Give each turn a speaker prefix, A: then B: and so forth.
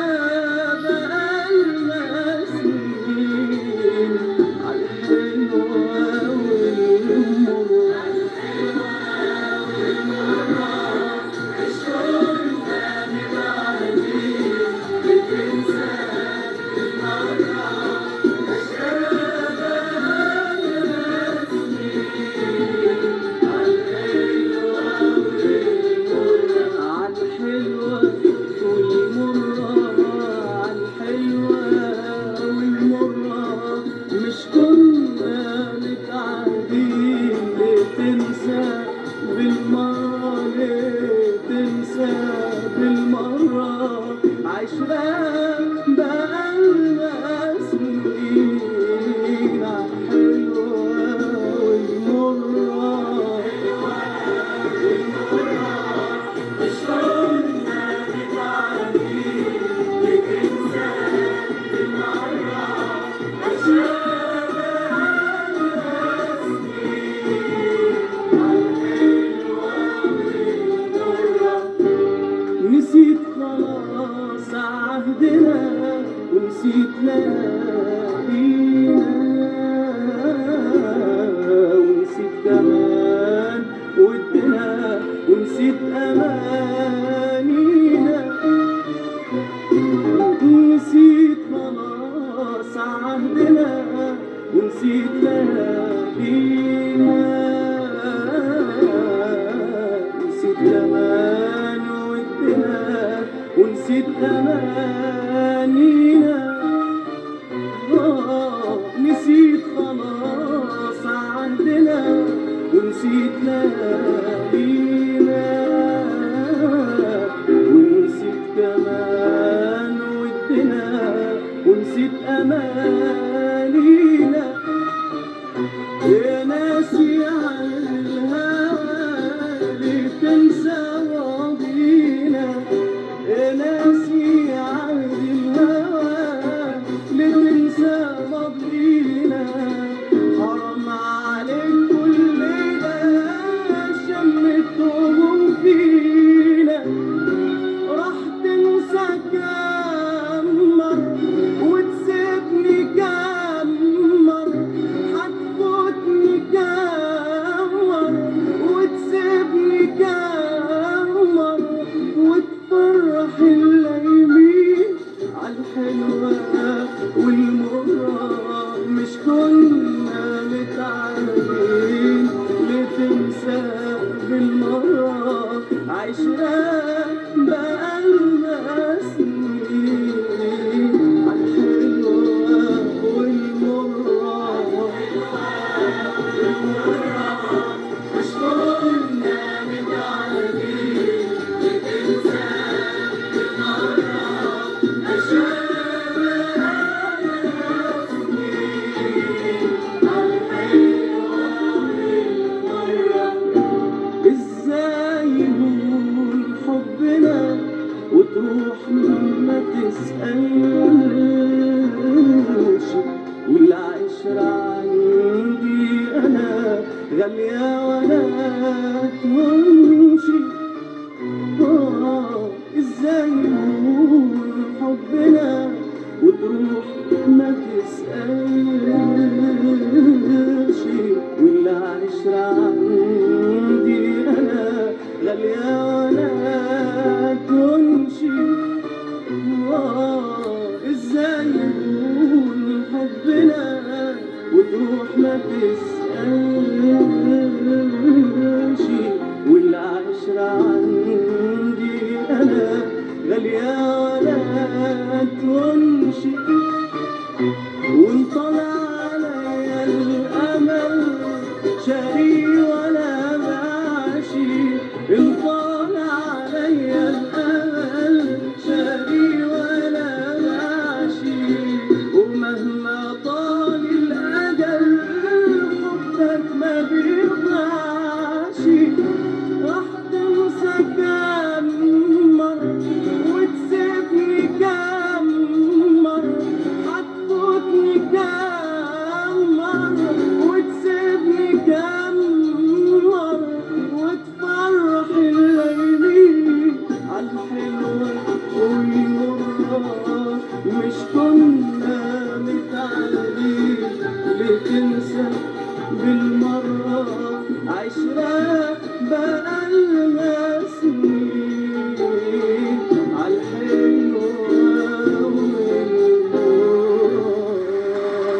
A: love. خلاص عهدنا ونسيت لاقينا ونسيت كمان ودنا ونسيت أمان. نسيت أمانينا آه، نسيت خلاص عندنا ونسيت لاقينا ونسيت كمان ودنا ونسيت أمانينا 是。تسألش والعشرة عندي أنا غالية ولا تهمشي آه، إزاي يكون حبنا وتروح ما تسألش. والعشرة عندي أنا غالية ولا ما تسألش والعشرة عندي أنا غالية ولا تقول I should have, but